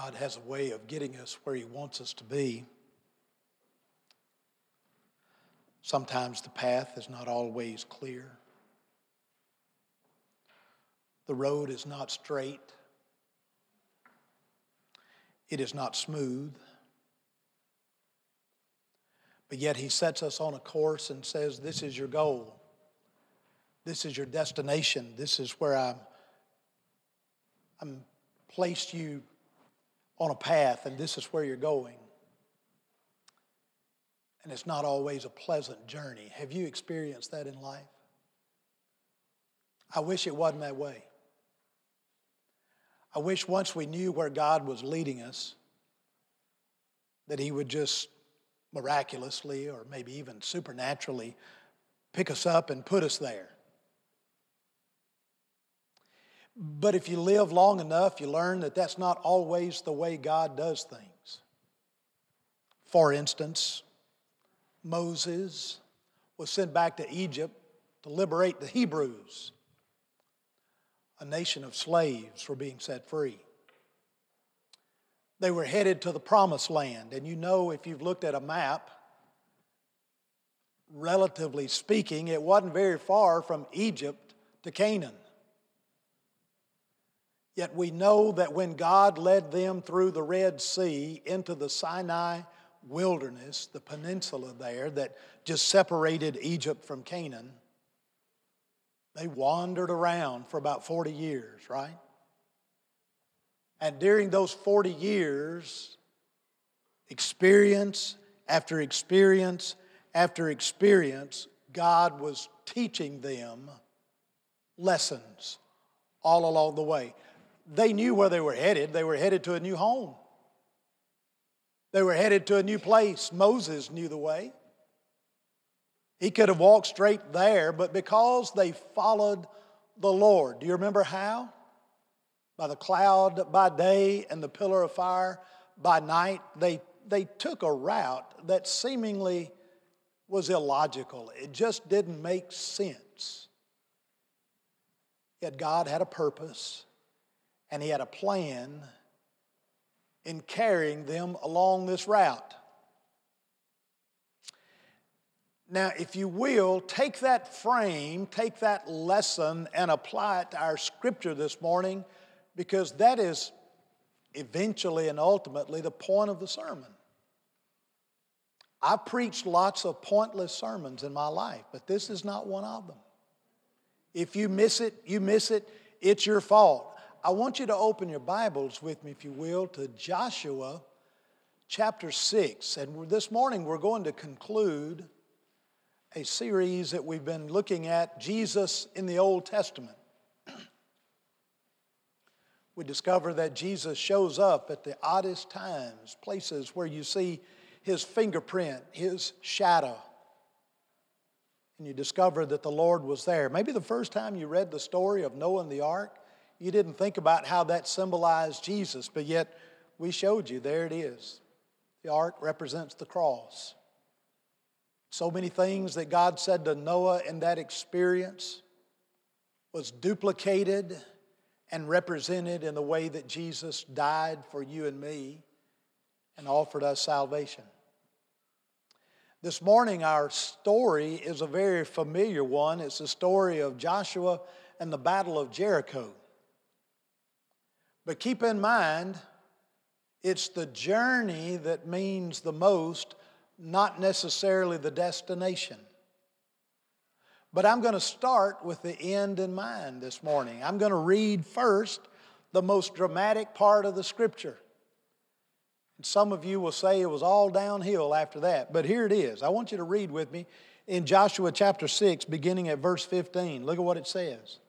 God has a way of getting us where He wants us to be. Sometimes the path is not always clear. The road is not straight. It is not smooth. But yet he sets us on a course and says, This is your goal. This is your destination. This is where I'm, I'm placed you on a path, and this is where you're going. And it's not always a pleasant journey. Have you experienced that in life? I wish it wasn't that way. I wish once we knew where God was leading us, that He would just miraculously or maybe even supernaturally pick us up and put us there. But if you live long enough, you learn that that's not always the way God does things. For instance, Moses was sent back to Egypt to liberate the Hebrews. A nation of slaves were being set free. They were headed to the promised land. And you know, if you've looked at a map, relatively speaking, it wasn't very far from Egypt to Canaan. Yet we know that when God led them through the Red Sea into the Sinai wilderness, the peninsula there that just separated Egypt from Canaan, they wandered around for about 40 years, right? And during those 40 years, experience after experience after experience, God was teaching them lessons all along the way. They knew where they were headed. They were headed to a new home, they were headed to a new place. Moses knew the way. He could have walked straight there, but because they followed the Lord, do you remember how? By the cloud by day and the pillar of fire by night, they, they took a route that seemingly was illogical. It just didn't make sense. Yet God had a purpose and He had a plan in carrying them along this route. Now, if you will, take that frame, take that lesson, and apply it to our scripture this morning because that is eventually and ultimately the point of the sermon. I've preached lots of pointless sermons in my life, but this is not one of them. If you miss it, you miss it, it's your fault. I want you to open your Bibles with me, if you will, to Joshua chapter 6. And this morning we're going to conclude a series that we've been looking at Jesus in the Old Testament. we discover that Jesus shows up at the oddest times, places where you see his fingerprint, his shadow. And you discover that the Lord was there. Maybe the first time you read the story of Noah and the ark, you didn't think about how that symbolized Jesus, but yet we showed you there it is. The ark represents the cross. So many things that God said to Noah in that experience was duplicated and represented in the way that Jesus died for you and me and offered us salvation. This morning, our story is a very familiar one. It's the story of Joshua and the Battle of Jericho. But keep in mind, it's the journey that means the most not necessarily the destination. But I'm going to start with the end in mind this morning. I'm going to read first the most dramatic part of the scripture. And some of you will say it was all downhill after that, but here it is. I want you to read with me in Joshua chapter 6, beginning at verse 15. Look at what it says.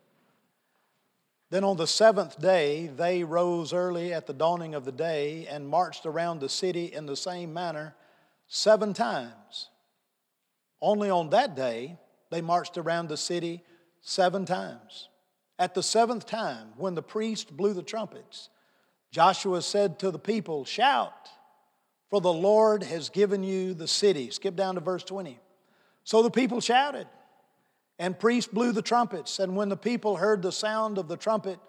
Then on the seventh day, they rose early at the dawning of the day and marched around the city in the same manner seven times. Only on that day, they marched around the city seven times. At the seventh time, when the priest blew the trumpets, Joshua said to the people, Shout, for the Lord has given you the city. Skip down to verse 20. So the people shouted, and priests blew the trumpets. And when the people heard the sound of the trumpet,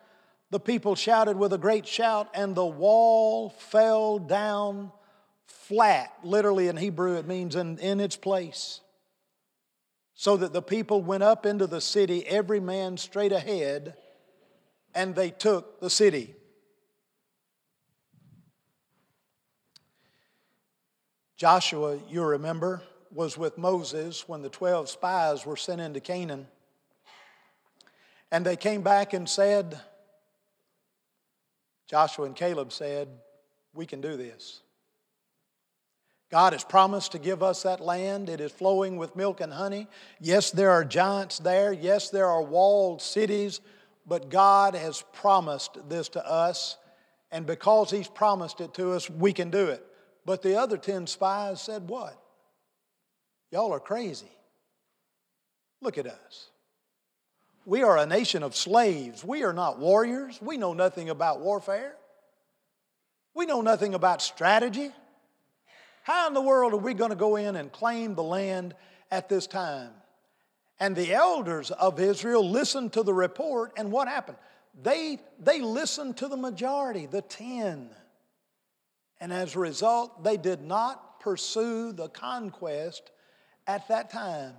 the people shouted with a great shout, and the wall fell down flat. Literally in Hebrew, it means in, in its place. So that the people went up into the city, every man straight ahead, and they took the city. Joshua, you remember, was with Moses when the 12 spies were sent into Canaan. And they came back and said, Joshua and Caleb said, We can do this. God has promised to give us that land. It is flowing with milk and honey. Yes, there are giants there. Yes, there are walled cities, but God has promised this to us. And because He's promised it to us, we can do it. But the other 10 spies said, What? Y'all are crazy. Look at us. We are a nation of slaves. We are not warriors. We know nothing about warfare. We know nothing about strategy. How in the world are we going to go in and claim the land at this time? And the elders of Israel listened to the report, and what happened? They, they listened to the majority, the 10. And as a result, they did not pursue the conquest at that time.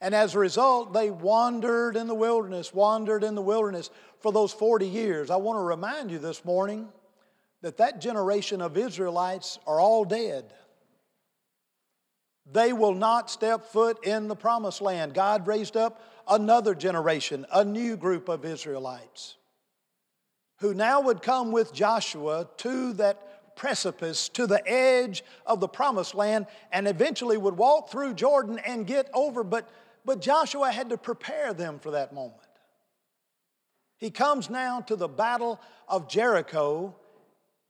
And as a result, they wandered in the wilderness, wandered in the wilderness for those 40 years. I want to remind you this morning that that generation of Israelites are all dead. They will not step foot in the promised land. God raised up another generation, a new group of Israelites who now would come with Joshua to that precipice, to the edge of the promised land, and eventually would walk through Jordan and get over. But, but Joshua had to prepare them for that moment. He comes now to the battle of Jericho,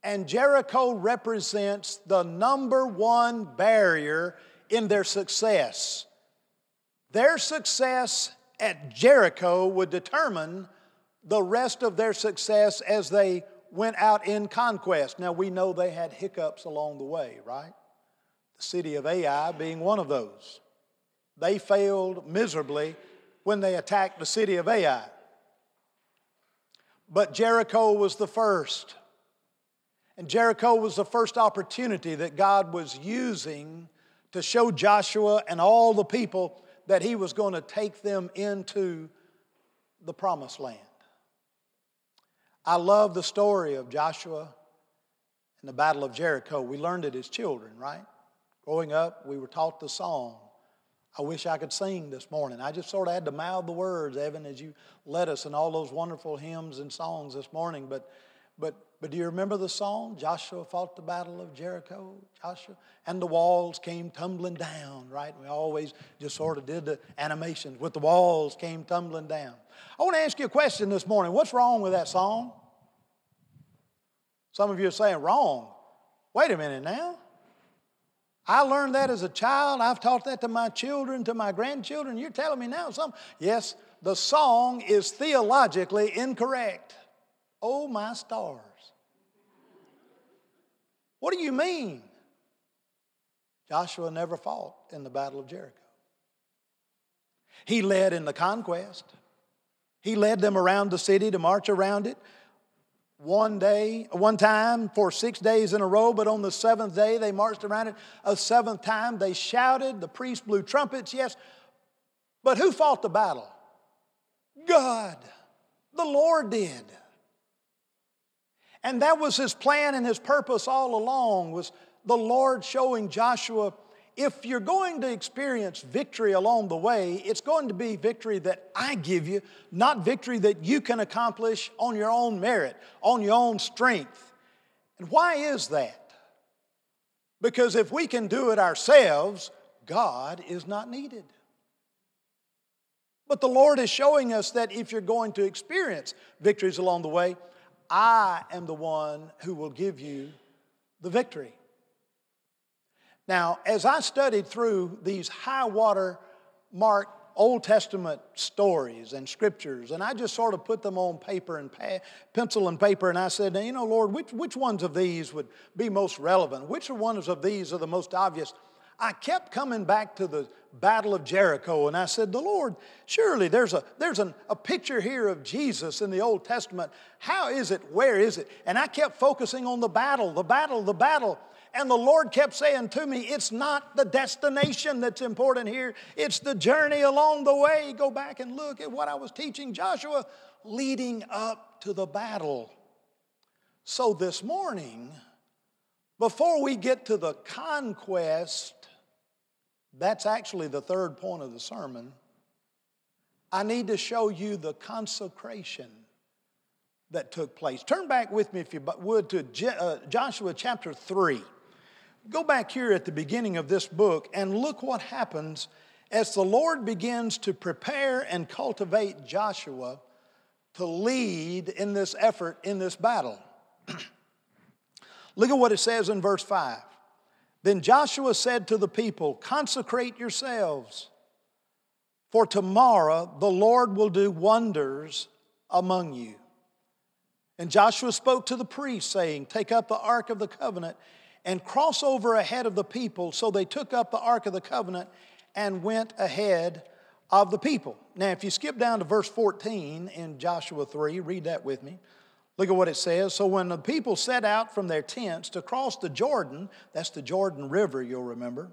and Jericho represents the number one barrier in their success. Their success at Jericho would determine the rest of their success as they went out in conquest. Now, we know they had hiccups along the way, right? The city of Ai being one of those. They failed miserably when they attacked the city of Ai. But Jericho was the first. And Jericho was the first opportunity that God was using to show Joshua and all the people that he was going to take them into the promised land. I love the story of Joshua and the Battle of Jericho. We learned it as children, right? Growing up, we were taught the song. I wish I could sing this morning. I just sort of had to mouth the words, Evan, as you led us in all those wonderful hymns and songs this morning. But, but, but do you remember the song? Joshua fought the battle of Jericho, Joshua, and the walls came tumbling down, right? We always just sort of did the animations with the walls came tumbling down. I want to ask you a question this morning. What's wrong with that song? Some of you are saying, wrong. Wait a minute now. I learned that as a child. I've taught that to my children, to my grandchildren. You're telling me now something? Yes, the song is theologically incorrect. Oh, my stars. What do you mean? Joshua never fought in the Battle of Jericho. He led in the conquest. He led them around the city to march around it one day, one time for six days in a row, but on the seventh day they marched around it a seventh time. They shouted, the priests blew trumpets, yes. But who fought the battle? God. The Lord did. And that was his plan and his purpose all along was the Lord showing Joshua if you're going to experience victory along the way, it's going to be victory that I give you, not victory that you can accomplish on your own merit, on your own strength. And why is that? Because if we can do it ourselves, God is not needed. But the Lord is showing us that if you're going to experience victories along the way, I am the one who will give you the victory. Now, as I studied through these high water mark Old Testament stories and scriptures, and I just sort of put them on paper and pa- pencil and paper, and I said, you know, Lord, which, which ones of these would be most relevant? Which ones of these are the most obvious? I kept coming back to the Battle of Jericho, and I said, The Lord, surely there's, a, there's an, a picture here of Jesus in the Old Testament. How is it? Where is it? And I kept focusing on the battle, the battle, the battle. And the Lord kept saying to me, It's not the destination that's important here, it's the journey along the way. Go back and look at what I was teaching Joshua leading up to the battle. So this morning, before we get to the conquest, that's actually the third point of the sermon. I need to show you the consecration that took place. Turn back with me, if you would, to uh, Joshua chapter 3. Go back here at the beginning of this book and look what happens as the Lord begins to prepare and cultivate Joshua to lead in this effort, in this battle. look at what it says in verse 5. Then Joshua said to the people, Consecrate yourselves, for tomorrow the Lord will do wonders among you. And Joshua spoke to the priests, saying, Take up the ark of the covenant and cross over ahead of the people. So they took up the Ark of the Covenant and went ahead of the people. Now, if you skip down to verse 14 in Joshua 3, read that with me. Look at what it says. So when the people set out from their tents to cross the Jordan, that's the Jordan River, you'll remember,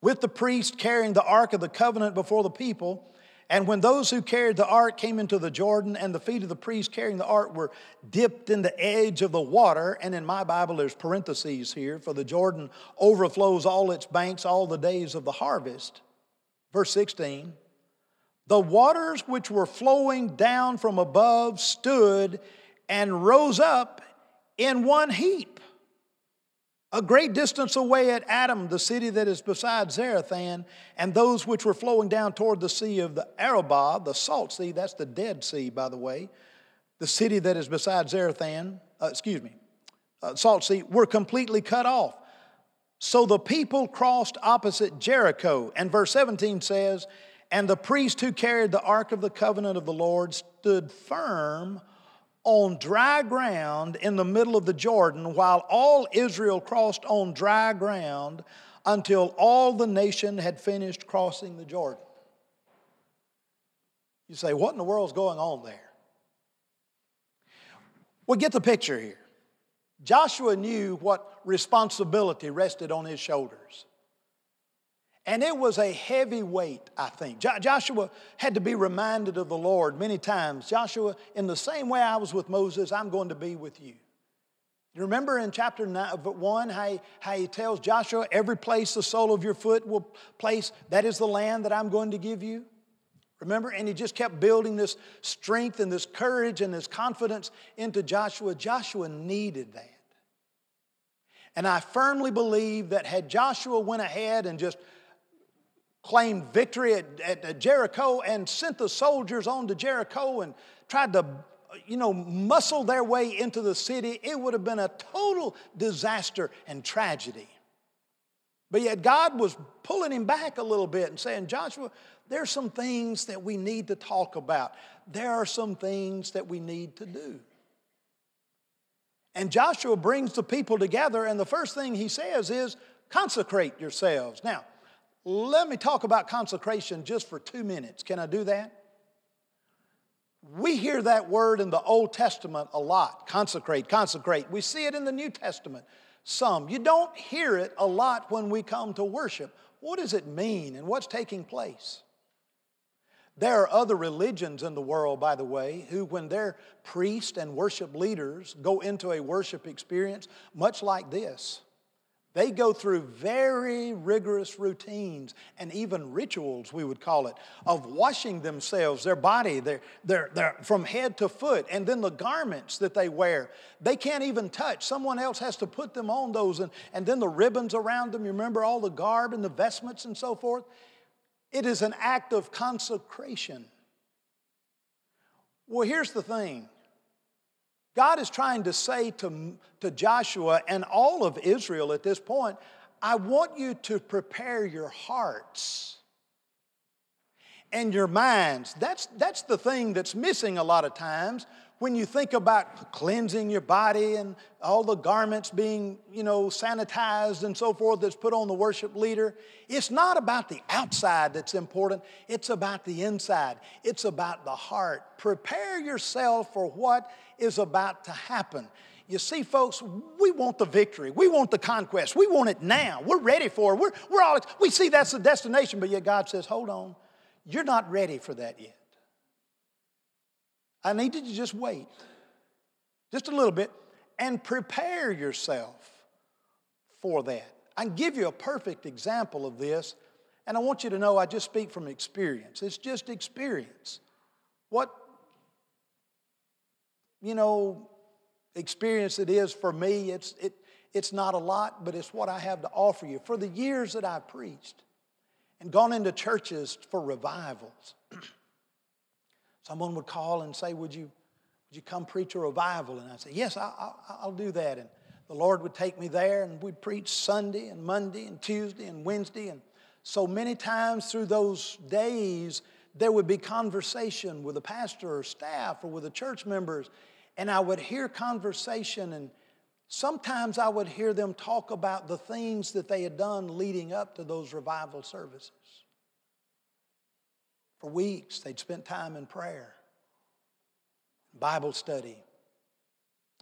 with the priest carrying the Ark of the Covenant before the people, and when those who carried the ark came into the Jordan, and the feet of the priest carrying the ark were dipped in the edge of the water, and in my Bible there's parentheses here, for the Jordan overflows all its banks all the days of the harvest. Verse 16 The waters which were flowing down from above stood and rose up in one heap a great distance away at Adam, the city that is beside Zarethan, and those which were flowing down toward the sea of the Arabah, the salt sea, that's the Dead Sea, by the way, the city that is beside Zarethan, uh, excuse me, uh, salt sea, were completely cut off. So the people crossed opposite Jericho. And verse 17 says, And the priest who carried the ark of the covenant of the Lord stood firm on dry ground in the middle of the Jordan while all Israel crossed on dry ground until all the nation had finished crossing the Jordan. You say, what in the world's going on there? Well, get the picture here. Joshua knew what responsibility rested on his shoulders. And it was a heavy weight, I think. Joshua had to be reminded of the Lord many times. Joshua, in the same way I was with Moses, I'm going to be with you. You remember in chapter nine, 1 how he, how he tells Joshua, Every place the sole of your foot will place, that is the land that I'm going to give you? Remember? And he just kept building this strength and this courage and this confidence into Joshua. Joshua needed that. And I firmly believe that had Joshua went ahead and just claimed victory at, at, Jericho and sent the soldiers on to Jericho and tried to, you know, muscle their way into the city, it would have been a total disaster and tragedy. But yet God was pulling him back a little bit and saying, Joshua, there's some things that we need to talk about. There are some things that we need to do. And Joshua brings the people together, and the first thing he says is, consecrate yourselves. Now, let me talk about consecration just for two minutes. Can I do that? We hear that word in the Old Testament a lot consecrate, consecrate. We see it in the New Testament some. You don't hear it a lot when we come to worship. What does it mean and what's taking place? There are other religions in the world, by the way, who, when their priests and worship leaders go into a worship experience, much like this, they go through very rigorous routines and even rituals, we would call it, of washing themselves, their body, their, their, their, from head to foot, and then the garments that they wear. They can't even touch. Someone else has to put them on those, and, and then the ribbons around them. You remember all the garb and the vestments and so forth? It is an act of consecration. Well, here's the thing God is trying to say to, to Joshua and all of Israel at this point, I want you to prepare your hearts and your minds. That's, that's the thing that's missing a lot of times when you think about cleansing your body and all the garments being, you know, sanitized and so forth that's put on the worship leader, it's not about the outside that's important, it's about the inside. It's about the heart. Prepare yourself for what is about to happen. You see, folks, we want the victory. We want the conquest. We want it now. We're ready for it. We're, we're all, we see that's the destination, but yet God says, hold on, you're not ready for that yet. I need you to just wait just a little bit and prepare yourself for that. I can give you a perfect example of this, and I want you to know I just speak from experience. It's just experience. What, you know, experience it is for me, it's, it, it's not a lot, but it's what I have to offer you. For the years that I've preached and gone into churches for revivals, Someone would call and say, Would you, would you come preach a revival? And I'd say, Yes, I, will do that. And the Lord would take me there, and we'd preach Sunday and Monday and Tuesday and Wednesday. And so many times through those days, there would be conversation with the pastor or staff or with the church members. And I would hear conversation, and sometimes I would hear them talk about the things that they had done leading up to those revival services. For weeks, they'd spent time in prayer, Bible study,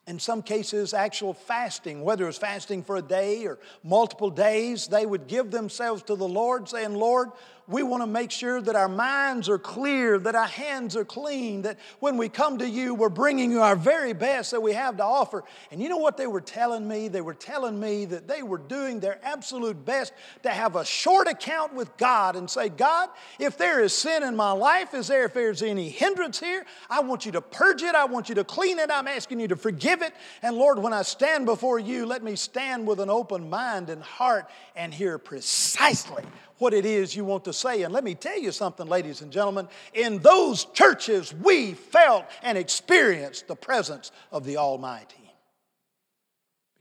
in some cases, actual fasting, whether it was fasting for a day or multiple days, they would give themselves to the Lord, saying, Lord, we want to make sure that our minds are clear, that our hands are clean, that when we come to you, we're bringing you our very best that we have to offer. And you know what they were telling me? They were telling me that they were doing their absolute best to have a short account with God and say, God, if there is sin in my life, is there, if there's any hindrance here, I want you to purge it, I want you to clean it, I'm asking you to forgive it. And Lord, when I stand before you, let me stand with an open mind and heart and hear precisely what it is you want to say. And let me tell you something, ladies and gentlemen. In those churches, we felt and experienced the presence of the Almighty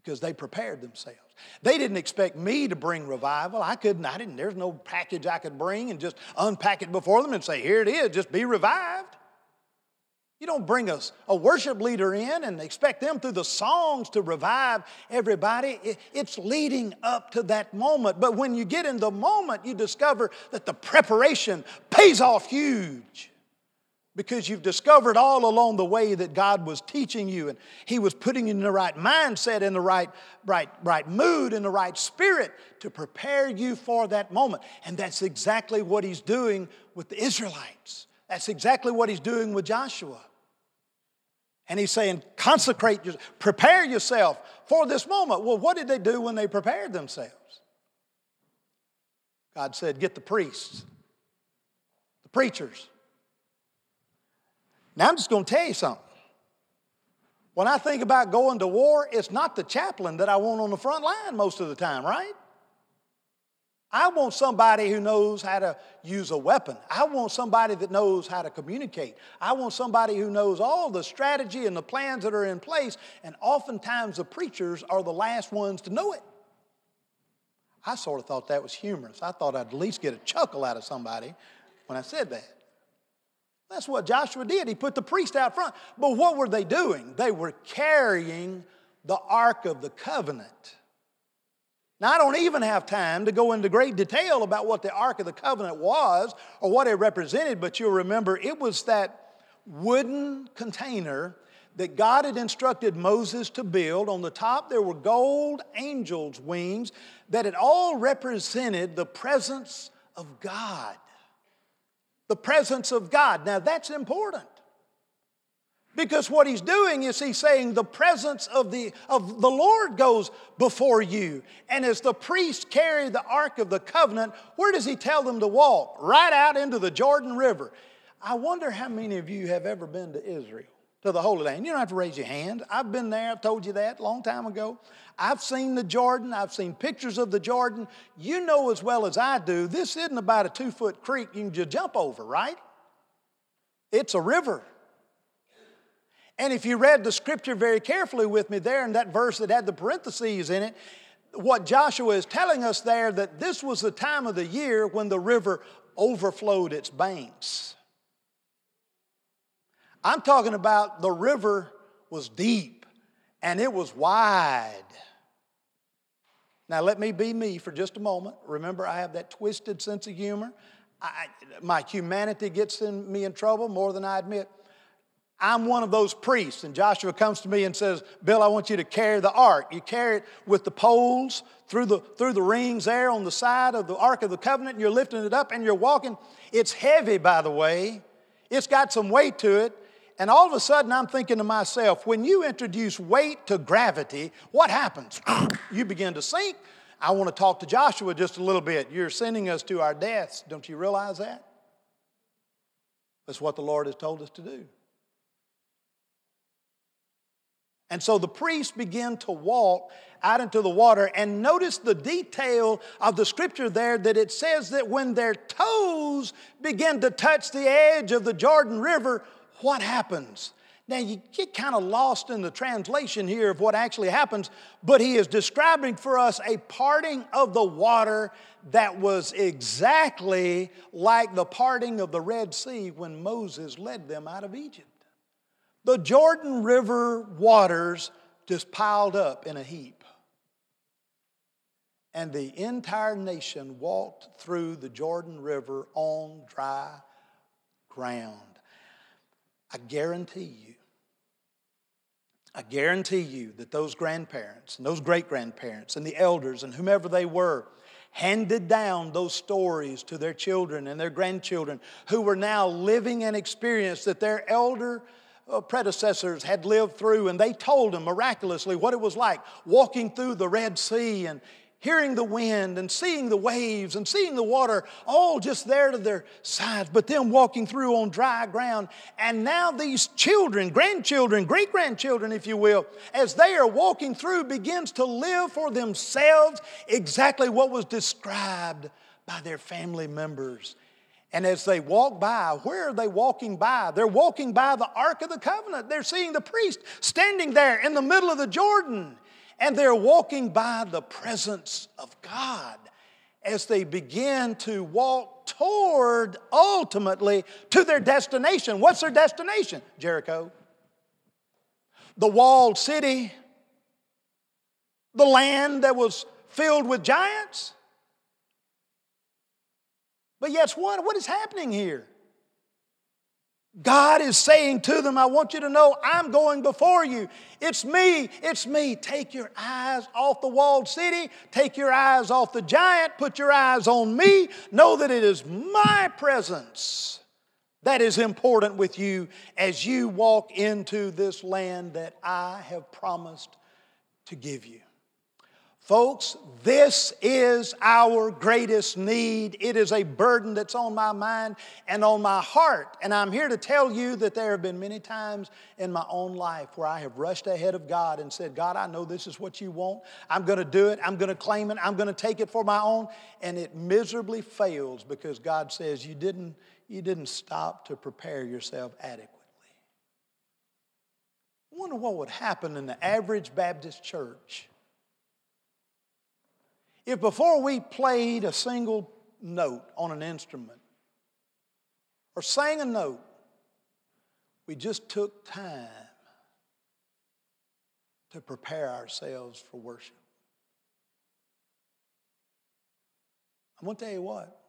because they prepared themselves. They didn't expect me to bring revival. I couldn't, I didn't, there's no package I could bring and just unpack it before them and say, here it is, just be revived. You don't bring a, a worship leader in and expect them through the songs to revive everybody. It, it's leading up to that moment. But when you get in the moment, you discover that the preparation pays off huge because you've discovered all along the way that God was teaching you and He was putting you in the right mindset, in the right, right, right mood, in the right spirit to prepare you for that moment. And that's exactly what He's doing with the Israelites. That's exactly what He's doing with Joshua. And he's saying, consecrate prepare yourself for this moment. Well, what did they do when they prepared themselves? God said, get the priests, the preachers. Now, I'm just going to tell you something. When I think about going to war, it's not the chaplain that I want on the front line most of the time, right? I want somebody who knows how to use a weapon. I want somebody that knows how to communicate. I want somebody who knows all the strategy and the plans that are in place. And oftentimes the preachers are the last ones to know it. I sort of thought that was humorous. I thought I'd at least get a chuckle out of somebody when I said that. That's what Joshua did. He put the priest out front. But what were they doing? They were carrying the Ark of the Covenant. Now, I don't even have time to go into great detail about what the Ark of the Covenant was or what it represented, but you'll remember it was that wooden container that God had instructed Moses to build. On the top, there were gold angels' wings that had all represented the presence of God. The presence of God. Now, that's important. Because what he's doing is he's saying the presence of the, of the Lord goes before you. And as the priests carry the Ark of the Covenant, where does he tell them to walk? Right out into the Jordan River. I wonder how many of you have ever been to Israel, to the Holy Land. You don't have to raise your hand. I've been there, I've told you that a long time ago. I've seen the Jordan, I've seen pictures of the Jordan. You know as well as I do, this isn't about a two foot creek you can just jump over, right? It's a river. And if you read the scripture very carefully with me there in that verse that had the parentheses in it, what Joshua is telling us there that this was the time of the year when the river overflowed its banks. I'm talking about the river was deep and it was wide. Now, let me be me for just a moment. Remember, I have that twisted sense of humor. I, my humanity gets in me in trouble more than I admit. I'm one of those priests, and Joshua comes to me and says, Bill, I want you to carry the ark. You carry it with the poles through the, through the rings there on the side of the Ark of the Covenant, and you're lifting it up and you're walking. It's heavy, by the way, it's got some weight to it. And all of a sudden, I'm thinking to myself, when you introduce weight to gravity, what happens? you begin to sink. I want to talk to Joshua just a little bit. You're sending us to our deaths. Don't you realize that? That's what the Lord has told us to do. And so the priests begin to walk out into the water. And notice the detail of the scripture there that it says that when their toes begin to touch the edge of the Jordan River, what happens? Now, you get kind of lost in the translation here of what actually happens, but he is describing for us a parting of the water that was exactly like the parting of the Red Sea when Moses led them out of Egypt. The Jordan River waters just piled up in a heap. And the entire nation walked through the Jordan River on dry ground. I guarantee you, I guarantee you that those grandparents and those great grandparents and the elders and whomever they were handed down those stories to their children and their grandchildren who were now living an experience that their elder Uh, predecessors had lived through, and they told them miraculously what it was like walking through the Red Sea and hearing the wind and seeing the waves and seeing the water all just there to their sides, but them walking through on dry ground. And now these children, grandchildren, great grandchildren, if you will, as they are walking through, begins to live for themselves exactly what was described by their family members. And as they walk by, where are they walking by? They're walking by the Ark of the Covenant. They're seeing the priest standing there in the middle of the Jordan and they're walking by the presence of God as they begin to walk toward ultimately to their destination. What's their destination? Jericho. The walled city, the land that was filled with giants. But yes, what? What is happening here? God is saying to them, I want you to know I'm going before you. It's me, it's me. Take your eyes off the walled city, take your eyes off the giant, put your eyes on me. Know that it is my presence that is important with you as you walk into this land that I have promised to give you. Folks, this is our greatest need. It is a burden that's on my mind and on my heart. And I'm here to tell you that there have been many times in my own life where I have rushed ahead of God and said, God, I know this is what you want. I'm going to do it. I'm going to claim it. I'm going to take it for my own. And it miserably fails because God says, You didn't, you didn't stop to prepare yourself adequately. I wonder what would happen in the average Baptist church if before we played a single note on an instrument or sang a note, we just took time to prepare ourselves for worship. I'm going to tell you what.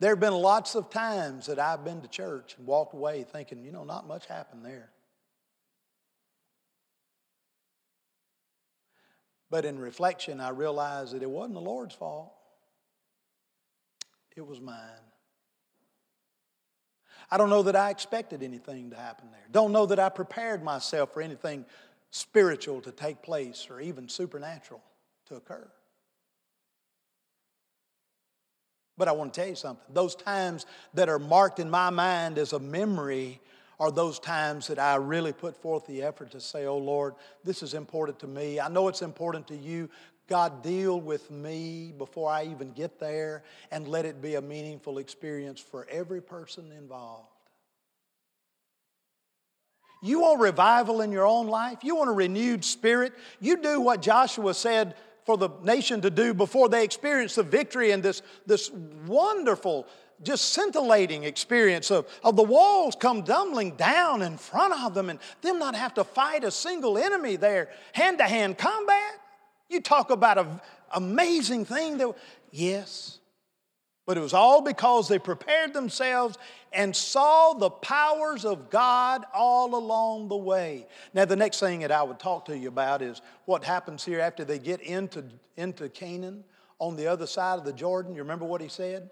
There have been lots of times that I've been to church and walked away thinking, you know, not much happened there. But in reflection, I realized that it wasn't the Lord's fault, it was mine. I don't know that I expected anything to happen there. Don't know that I prepared myself for anything spiritual to take place or even supernatural to occur. But I want to tell you something. Those times that are marked in my mind as a memory are those times that I really put forth the effort to say, Oh Lord, this is important to me. I know it's important to you. God, deal with me before I even get there and let it be a meaningful experience for every person involved. You want revival in your own life? You want a renewed spirit? You do what Joshua said for the nation to do before they experienced the victory and this, this wonderful just scintillating experience of, of the walls come tumbling down in front of them and them not have to fight a single enemy there, hand to hand combat. You talk about an amazing thing that, yes, but it was all because they prepared themselves and saw the powers of God all along the way. Now, the next thing that I would talk to you about is what happens here after they get into, into Canaan on the other side of the Jordan. You remember what he said?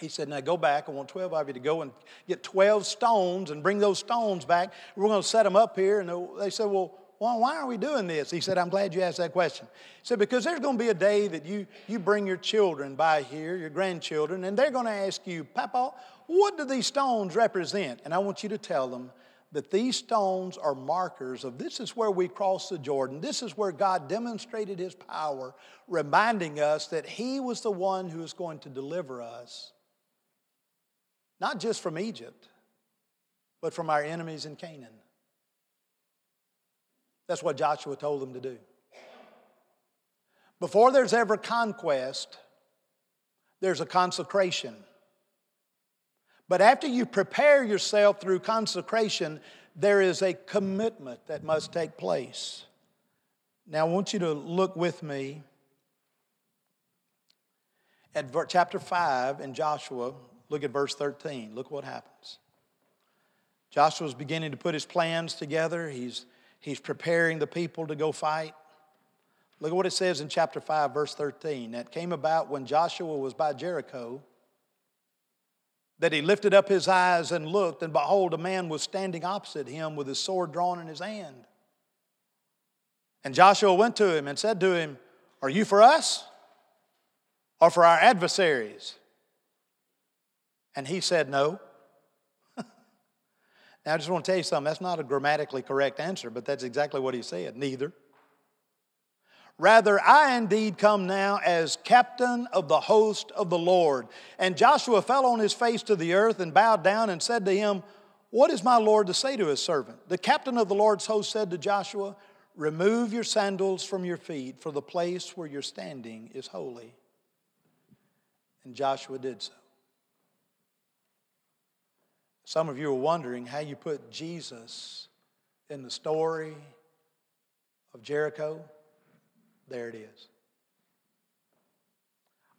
He said, Now go back. I want 12 of you to go and get 12 stones and bring those stones back. We're going to set them up here. And they said, Well, why are we doing this? He said, I'm glad you asked that question. He said, Because there's going to be a day that you, you bring your children by here, your grandchildren, and they're going to ask you, Papa, what do these stones represent? And I want you to tell them that these stones are markers of this is where we crossed the Jordan. This is where God demonstrated his power, reminding us that he was the one who is going to deliver us not just from Egypt, but from our enemies in Canaan. That's what Joshua told them to do. Before there's ever conquest, there's a consecration. But after you prepare yourself through consecration, there is a commitment that must take place. Now, I want you to look with me at chapter 5 in Joshua, Look at verse 13. Look what happens. Joshua's beginning to put his plans together. He's, he's preparing the people to go fight. Look at what it says in chapter 5, verse 13. That came about when Joshua was by Jericho, that he lifted up his eyes and looked, and behold, a man was standing opposite him with his sword drawn in his hand. And Joshua went to him and said to him, Are you for us or for our adversaries? And he said, No. now, I just want to tell you something. That's not a grammatically correct answer, but that's exactly what he said. Neither. Rather, I indeed come now as captain of the host of the Lord. And Joshua fell on his face to the earth and bowed down and said to him, What is my Lord to say to his servant? The captain of the Lord's host said to Joshua, Remove your sandals from your feet, for the place where you're standing is holy. And Joshua did so. Some of you are wondering how you put Jesus in the story of Jericho. There it is.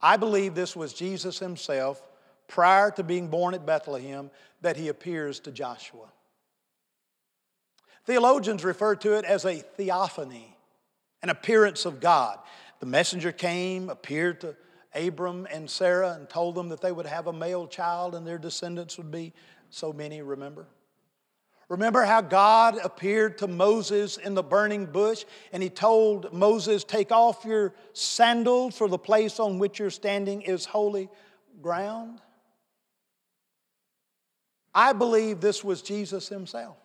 I believe this was Jesus himself prior to being born at Bethlehem that he appears to Joshua. Theologians refer to it as a theophany, an appearance of God. The messenger came, appeared to Abram and Sarah, and told them that they would have a male child and their descendants would be so many remember. Remember how God appeared to Moses in the burning bush and he told Moses, Take off your sandals, for the place on which you're standing is holy ground? I believe this was Jesus himself.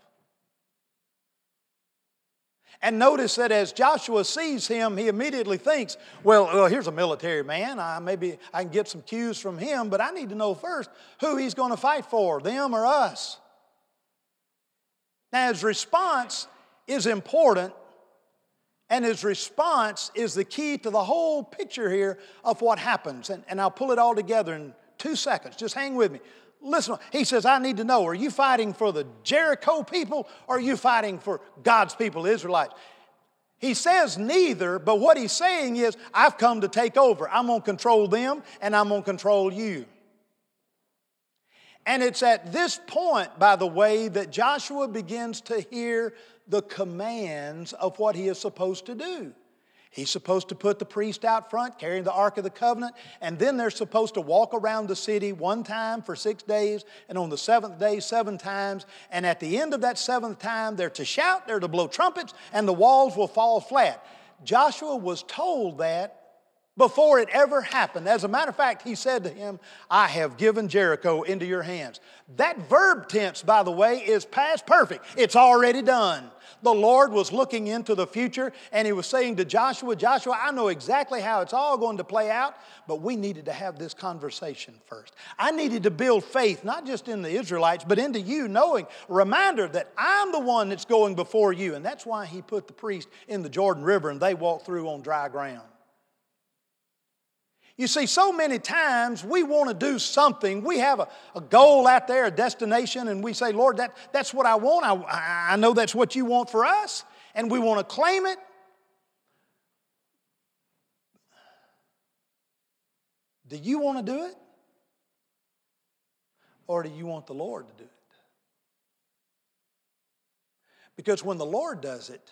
And notice that as Joshua sees him, he immediately thinks, well, well, here's a military man. I, maybe I can get some cues from him, but I need to know first who he's going to fight for, them or us. Now, his response is important, and his response is the key to the whole picture here of what happens. And, and I'll pull it all together in two seconds. Just hang with me. Listen, he says, I need to know are you fighting for the Jericho people or are you fighting for God's people, Israelites? He says neither, but what he's saying is, I've come to take over. I'm going to control them and I'm going to control you. And it's at this point, by the way, that Joshua begins to hear the commands of what he is supposed to do. He's supposed to put the priest out front carrying the Ark of the Covenant, and then they're supposed to walk around the city one time for six days, and on the seventh day, seven times. And at the end of that seventh time, they're to shout, they're to blow trumpets, and the walls will fall flat. Joshua was told that before it ever happened. As a matter of fact, he said to him, I have given Jericho into your hands. That verb tense, by the way, is past perfect. It's already done the Lord was looking into the future and he was saying to Joshua, Joshua, I know exactly how it's all going to play out, but we needed to have this conversation first. I needed to build faith, not just in the Israelites, but into you, knowing, reminder that I'm the one that's going before you. And that's why he put the priest in the Jordan River and they walked through on dry ground. You see, so many times we want to do something. We have a, a goal out there, a destination, and we say, Lord, that, that's what I want. I, I know that's what you want for us, and we want to claim it. Do you want to do it? Or do you want the Lord to do it? Because when the Lord does it,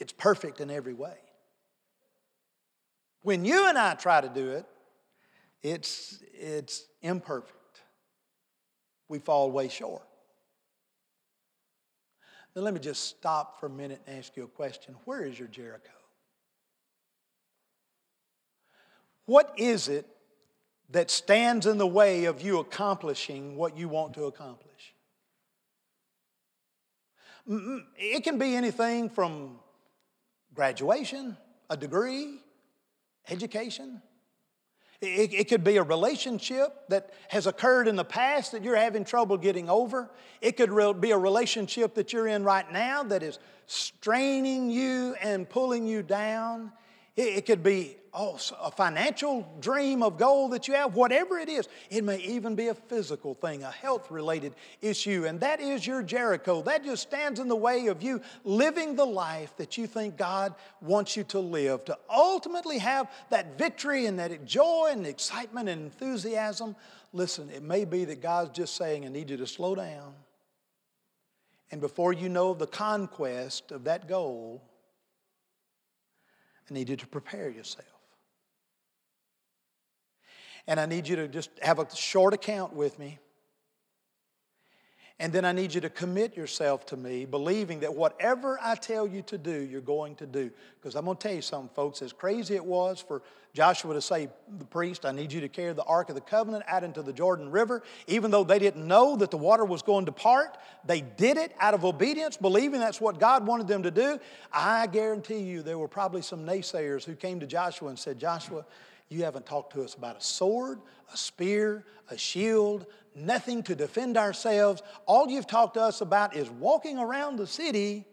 it's perfect in every way. When you and I try to do it, it's, it's imperfect. We fall way short. Now, let me just stop for a minute and ask you a question. Where is your Jericho? What is it that stands in the way of you accomplishing what you want to accomplish? It can be anything from graduation, a degree, education. It, it, could be a relationship that has occurred in the past that you're having trouble getting over. It could re- be a relationship that you're in right now that is straining you and pulling you down. It, could be a financial dream of goal that you have, whatever it is. It may even be a physical thing, a health related issue, and that is your Jericho. That just stands in the way of you living the life that you think God wants you to live, to ultimately have that victory and that joy and excitement and enthusiasm. Listen, it may be that God's just saying, I need you to slow down. And before you know the conquest of that goal, I need you to prepare yourself. And I need you to just have a short account with me. And then I need you to commit yourself to me, believing that whatever I tell you to do, you're going to do. Because I'm going to tell you something, folks. As crazy it was for Joshua to say, the priest, I need you to carry the Ark of the Covenant out into the Jordan River, even though they didn't know that the water was going to part, they did it out of obedience, believing that's what God wanted them to do. I guarantee you there were probably some naysayers who came to Joshua and said, Joshua, you haven't talked to us about a sword, a spear, a shield, nothing to defend ourselves. All you've talked to us about is walking around the city,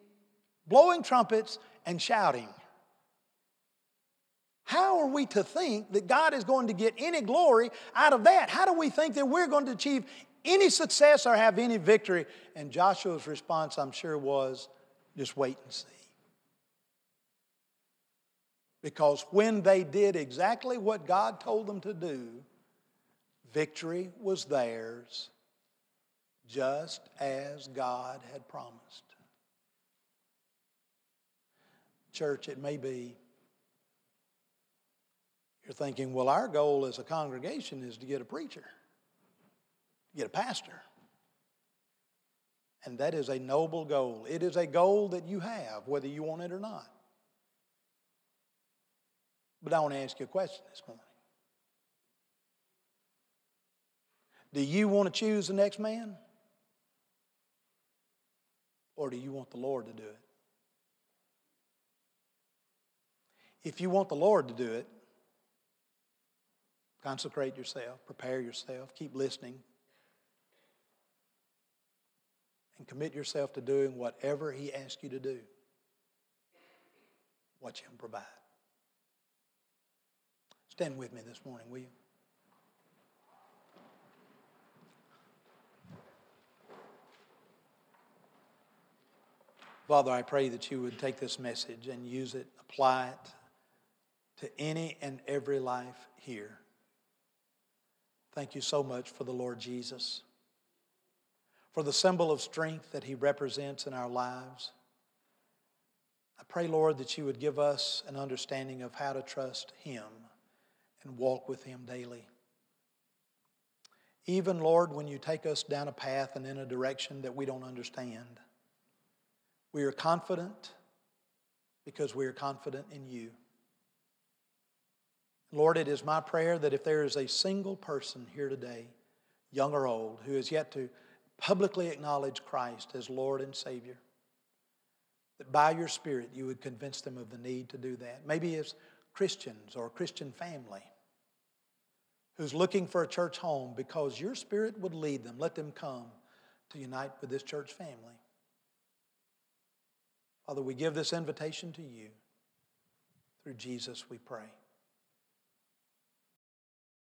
blowing trumpets, and shouting. How are we to think that God is going to get any glory out of that? How do we think that we're going to achieve any success or have any victory? And Joshua's response, I'm sure, was just wait and see. Because when they did exactly what God told them to do, victory was theirs, just as God had promised. Church, it may be you're thinking, well, our goal as a congregation is to get a preacher, get a pastor. And that is a noble goal. It is a goal that you have, whether you want it or not. But I want to ask you a question this morning. Do you want to choose the next man? Or do you want the Lord to do it? If you want the Lord to do it, consecrate yourself, prepare yourself, keep listening, and commit yourself to doing whatever He asks you to do. Watch Him provide. Stand with me this morning, will you? Father, I pray that you would take this message and use it, apply it to any and every life here. Thank you so much for the Lord Jesus, for the symbol of strength that he represents in our lives. I pray, Lord, that you would give us an understanding of how to trust him and walk with Him daily. Even, Lord, when you take us down a path and in a direction that we don't understand, we are confident because we are confident in you. Lord, it is my prayer that if there is a single person here today, young or old, who has yet to publicly acknowledge Christ as Lord and Savior, that by your Spirit you would convince them of the need to do that. Maybe as Christians or a Christian family who's looking for a church home because your spirit would lead them. Let them come to unite with this church family. Father, we give this invitation to you. Through Jesus, we pray.